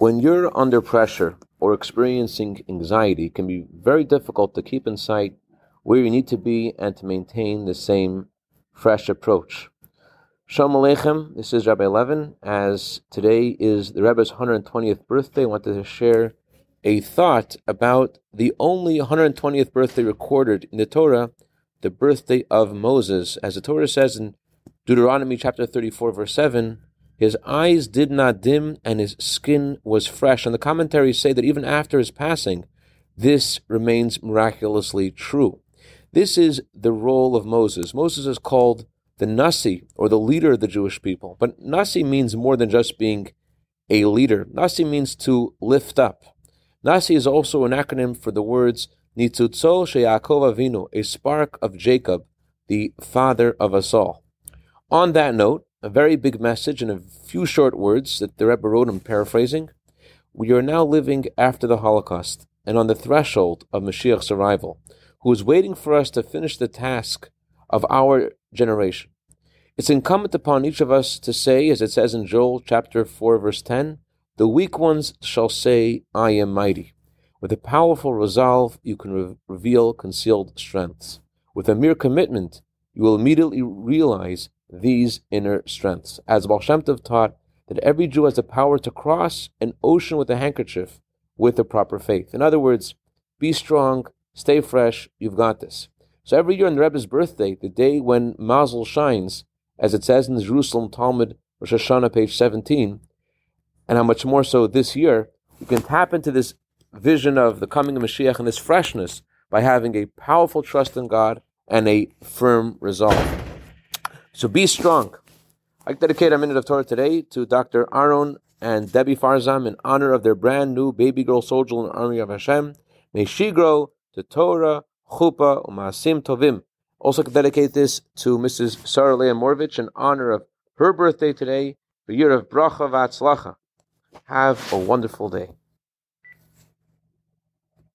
When you're under pressure or experiencing anxiety, it can be very difficult to keep in sight where you need to be and to maintain the same fresh approach. Shalom Aleichem, this is Rabbi Levin. As today is the Rebbe's 120th birthday, I wanted to share a thought about the only 120th birthday recorded in the Torah, the birthday of Moses. As the Torah says in Deuteronomy chapter 34, verse 7, his eyes did not dim and his skin was fresh. And the commentaries say that even after his passing, this remains miraculously true. This is the role of Moses. Moses is called the Nasi, or the leader of the Jewish people. But Nasi means more than just being a leader. Nasi means to lift up. Nasi is also an acronym for the words Nitzutzo Shel Yaakov Avinu, a spark of Jacob, the father of us all. On that note, a very big message in a few short words that the Rebbe wrote, I'm paraphrasing. We are now living after the Holocaust and on the threshold of Mashiach's arrival, who is waiting for us to finish the task of our generation. It's incumbent upon each of us to say, as it says in Joel chapter 4, verse 10, the weak ones shall say, I am mighty. With a powerful resolve, you can re- reveal concealed strengths. With a mere commitment, you will immediately realize these inner strengths. As Baal Shem Tov taught, that every Jew has the power to cross an ocean with a handkerchief with the proper faith. In other words, be strong, stay fresh, you've got this. So every year on the Rebbe's birthday, the day when Mazel shines, as it says in the Jerusalem Talmud, Rosh Hashanah, page 17, and how much more so this year, we can tap into this vision of the coming of Mashiach and this freshness by having a powerful trust in God and a firm resolve. So be strong. I dedicate a minute of Torah today to Dr. Aaron and Debbie Farzam in honor of their brand new baby girl soldier in the army of Hashem. May she grow to Torah, Chupa, Umasim Tovim. Also dedicate this to Mrs. Sarah Leah Morvich in honor of her birthday today, the year of Bracha Vatzlacha. Have a wonderful day.